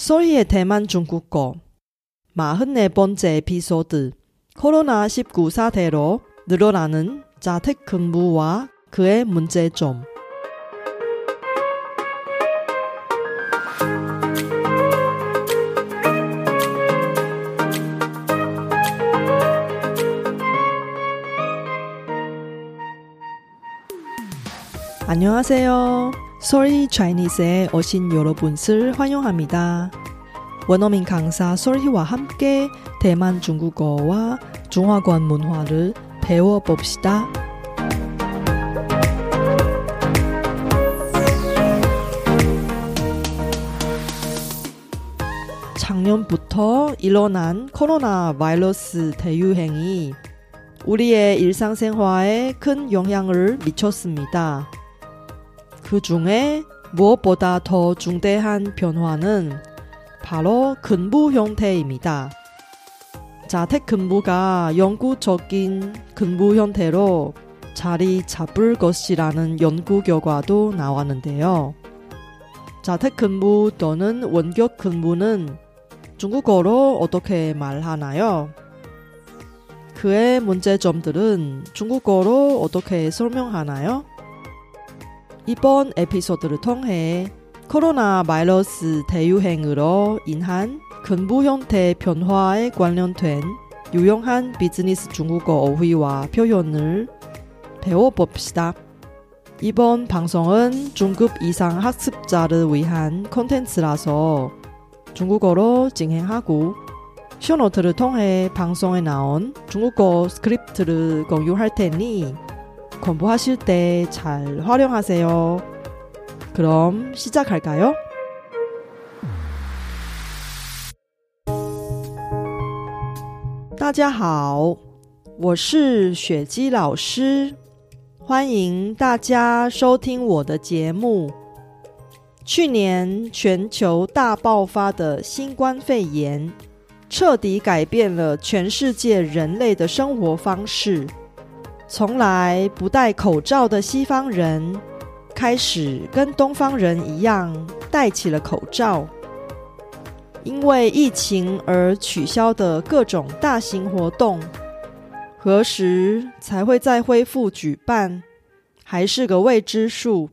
소리의 대만 중국어. 44번째 에피소드. 코로나19 사태로 늘어나는 자택근무와 그의 문제점. 안녕하세요. Sorry Chinese에 오신 여러분을 환영합니다. 원어민 강사 솔희와 함께 대만 중국어와 중화권 문화를 배워봅시다. 작년부터 일어난 코로나 바이러스 대유행이 우리의 일상생활에 큰 영향을 미쳤습니다. 그 중에 무엇보다 더 중대한 변화는 바로 근무 형태입니다. 자택 근무가 영구적인 근무 형태로 자리 잡을 것이라는 연구 결과도 나왔는데요. 자택 근무 또는 원격 근무는 중국어로 어떻게 말하나요? 그의 문제점들은 중국어로 어떻게 설명하나요? 이번 에피소드를 통해 코로나 바이러스 대유행으로 인한 근부 형태 변화에 관련된 유용한 비즈니스 중국어 어휘와 표현을 배워봅시다. 이번 방송은 중급 이상 학습자를 위한 콘텐츠라서 중국어로 진행하고 쇼노트를 통해 방송에 나온 중국어 스크립트를 공유할 테니 공부하실 때 잘 활용하세요. 그럼 시작할까요? 大家好，我是雪姬老师，欢迎大家收听我的节目。去年全球大爆发的新冠肺炎，彻底改变了全世界人类的生活方式。 从来不戴口罩的西方人，开始跟东方人一样戴起了口罩。因为疫情而取消的各种大型活动，何时才会再恢复举办，还是个未知数。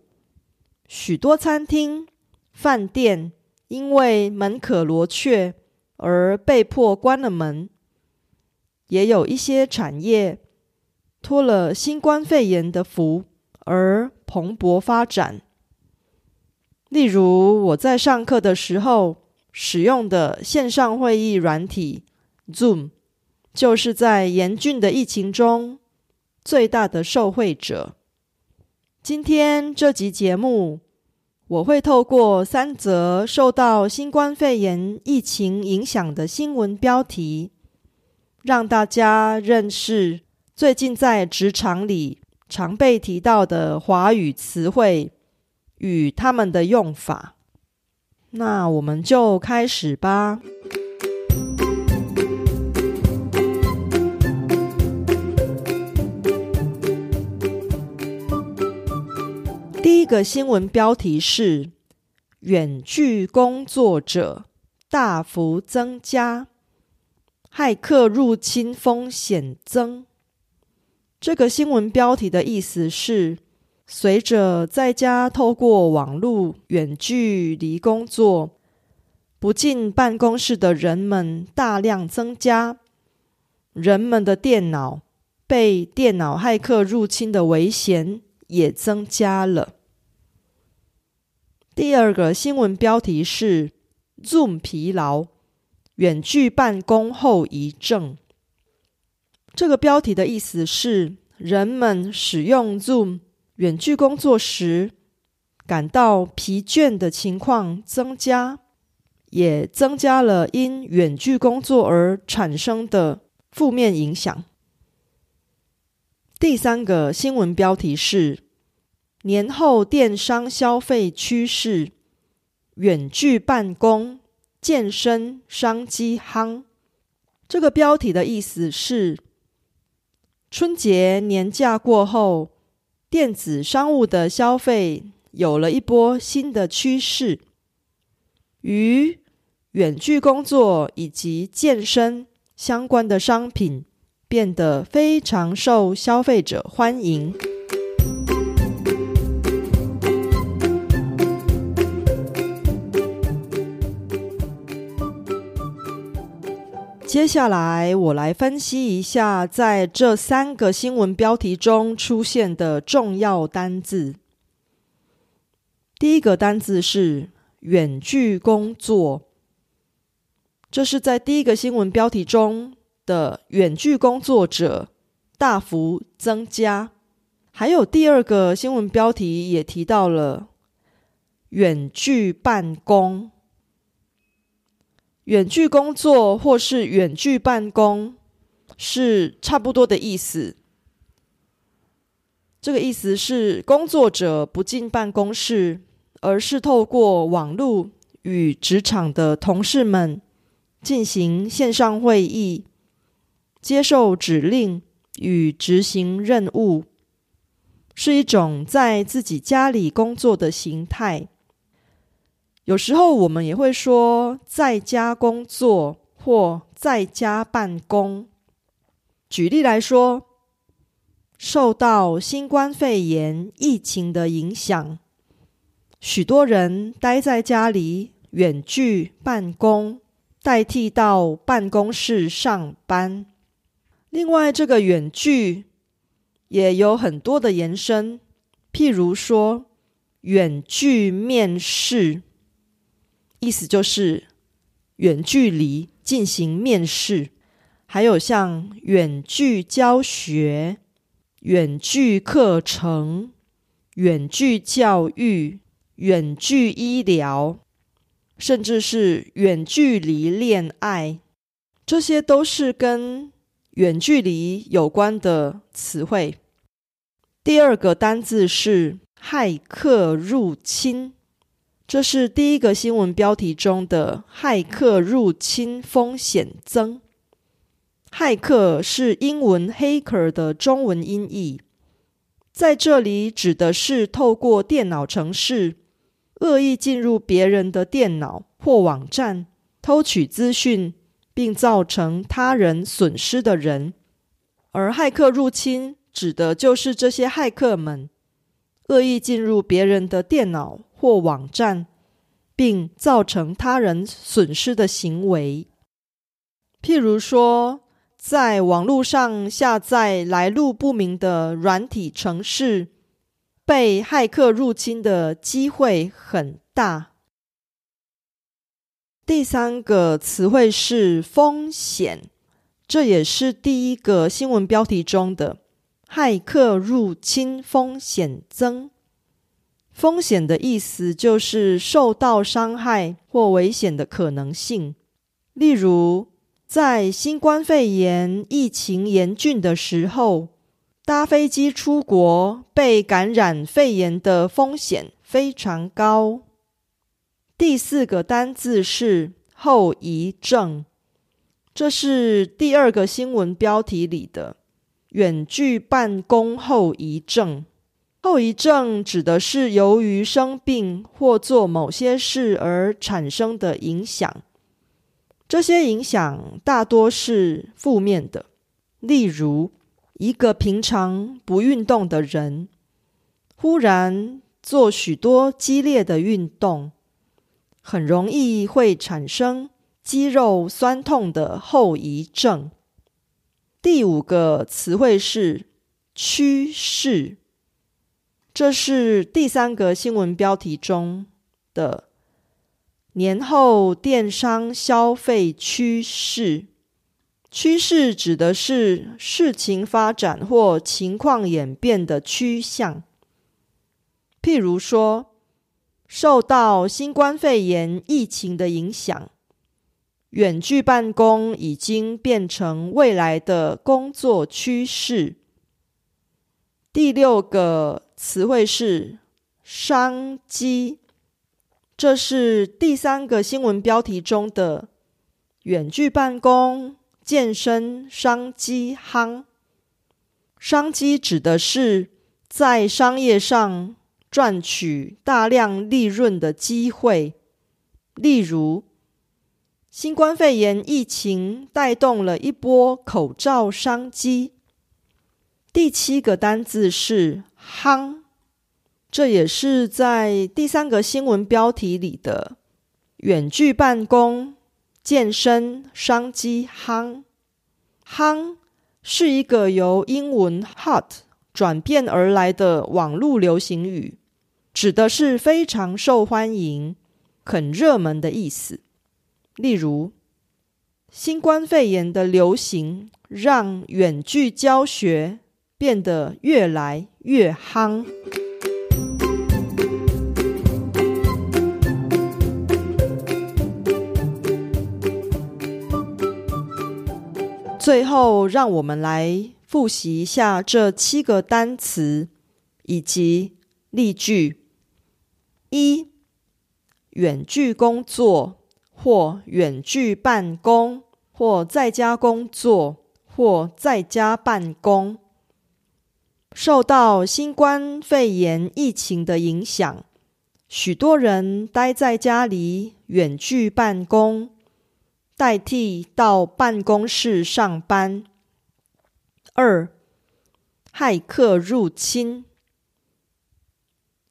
许多餐厅、饭店因为门可罗雀而被迫关了门，也有一些产业。托了新冠肺炎的福而蓬勃发展。例如，我在上课的时候使用的线上会议软体 Zoom，就是在严峻的疫情中最大的受惠者。今天这集节目，我会透过三则受到新冠肺炎疫情影响的新闻标题，让大家认识。最近在职场里常被提到的华语词汇与他们的用法，那我们就开始吧。第一个新闻标题是：远距工作者大幅增加，骇客入侵风险增。这个新闻标题的意思是：随着在家透过网络远距离工作、不进办公室的人们大量增加，人们的电脑被电脑骇客入侵的危险也增加了。第二个新闻标题是：Zoom 疲劳，远距办公后遗症。这个标题的意思是，人们使用 Zoom 远距工作时，感到疲倦的情况增加，也增加了因远距工作而产生的负面影响。第三个新闻标题是：年后电商消费趋势，远距办公、健身商机夯。这个标题的意思是。春节年假过后，电子商务的消费有了一波新的趋势。与远距工作以及健身相关的商品变得非常受消费者欢迎。接下来，我来分析一下在这三个新闻标题中出现的重要单字。第一个单字是“远距工作”，这是在第一个新闻标题中的远距工作者大幅增加。还有第二个新闻标题也提到了远距办公。远距工作或是远距办公是差不多的意思。这个意思是，工作者不进办公室，而是透过网络与职场的同事们进行线上会议，接受指令与执行任务，是一种在自己家里工作的形态。有时候我们也会说在家工作或在家办公。举例来说，受到新冠肺炎疫情的影响，许多人待在家里远距办公，代替到办公室上班。另外，这个远距也有很多的延伸，譬如说远距面试。意思就是远距离进行面试，还有像远距教学、远距课程、远距教育、远距医疗，甚至是远距离恋爱，这些都是跟远距离有关的词汇。第二个单字是骇客入侵。这是第一个新闻标题中的“骇客入侵风险增”。骇客是英文 “hacker” 的中文音译，在这里指的是透过电脑程式恶意进入别人的电脑或网站，偷取资讯并造成他人损失的人。而骇客入侵指的就是这些骇客们恶意进入别人的电脑。或网站，并造成他人损失的行为，譬如说，在网络上下载来路不明的软体程式，被骇客入侵的机会很大。第三个词汇是风险，这也是第一个新闻标题中的骇客入侵风险增。风险的意思就是受到伤害或危险的可能性。例如，在新冠肺炎疫情严峻的时候，搭飞机出国被感染肺炎的风险非常高。第四个单字是后遗症，这是第二个新闻标题里的远距办公后遗症。后遗症指的是由于生病或做某些事而产生的影响，这些影响大多是负面的。例如，一个平常不运动的人，忽然做许多激烈的运动，很容易会产生肌肉酸痛的后遗症。第五个词汇是趋势。这是第三个新闻标题中的年后电商消费趋势。趋势指的是事情发展或情况演变的趋向。譬如说，受到新冠肺炎疫情的影响，远距办公已经变成未来的工作趋势。第六个。词汇是商机，这是第三个新闻标题中的远距办公、健身商机夯。商机指的是在商业上赚取大量利润的机会，例如新冠肺炎疫情带动了一波口罩商机。第七个单字是“夯”，这也是在第三个新闻标题里的远距办公、健身商机夯。夯是一个由英文 “hot” 转变而来的网络流行语，指的是非常受欢迎、很热门的意思。例如，新冠肺炎的流行让远距教学。变得越来越夯。最后，让我们来复习一下这七个单词以及例句：一、远距工作或远距办公，或在家工作或在家办公。受到新冠肺炎疫情的影响，许多人待在家里远距办公，代替到办公室上班。二，骇客入侵，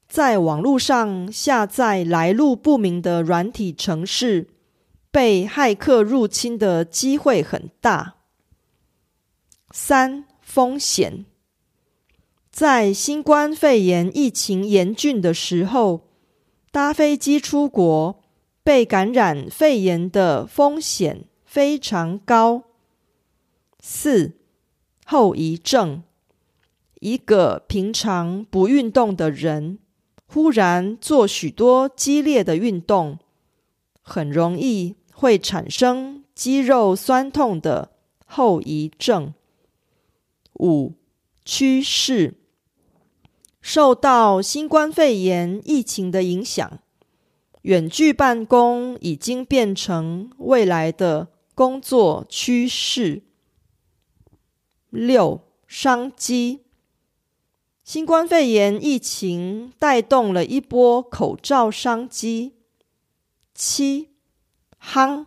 在网络上下载来路不明的软体程式，被骇客入侵的机会很大。三，风险。在新冠肺炎疫情严峻的时候，搭飞机出国被感染肺炎的风险非常高。四后遗症，一个平常不运动的人，忽然做许多激烈的运动，很容易会产生肌肉酸痛的后遗症。五趋势。受到新冠肺炎疫情的影响，远距办公已经变成未来的工作趋势。六商机，新冠肺炎疫情带动了一波口罩商机。七夯，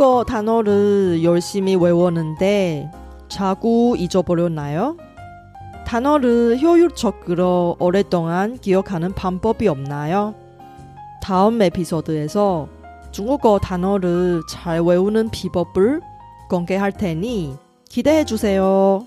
중국어 단어를 열심히 외웠는데 자꾸 잊어버렸나요? 단어를 효율적으로 오랫동안 기억하는 방법이 없나요? 다음 에피소드에서 중국어 단어를 잘 외우는 비법을 공개할 테니 기대해 주세요.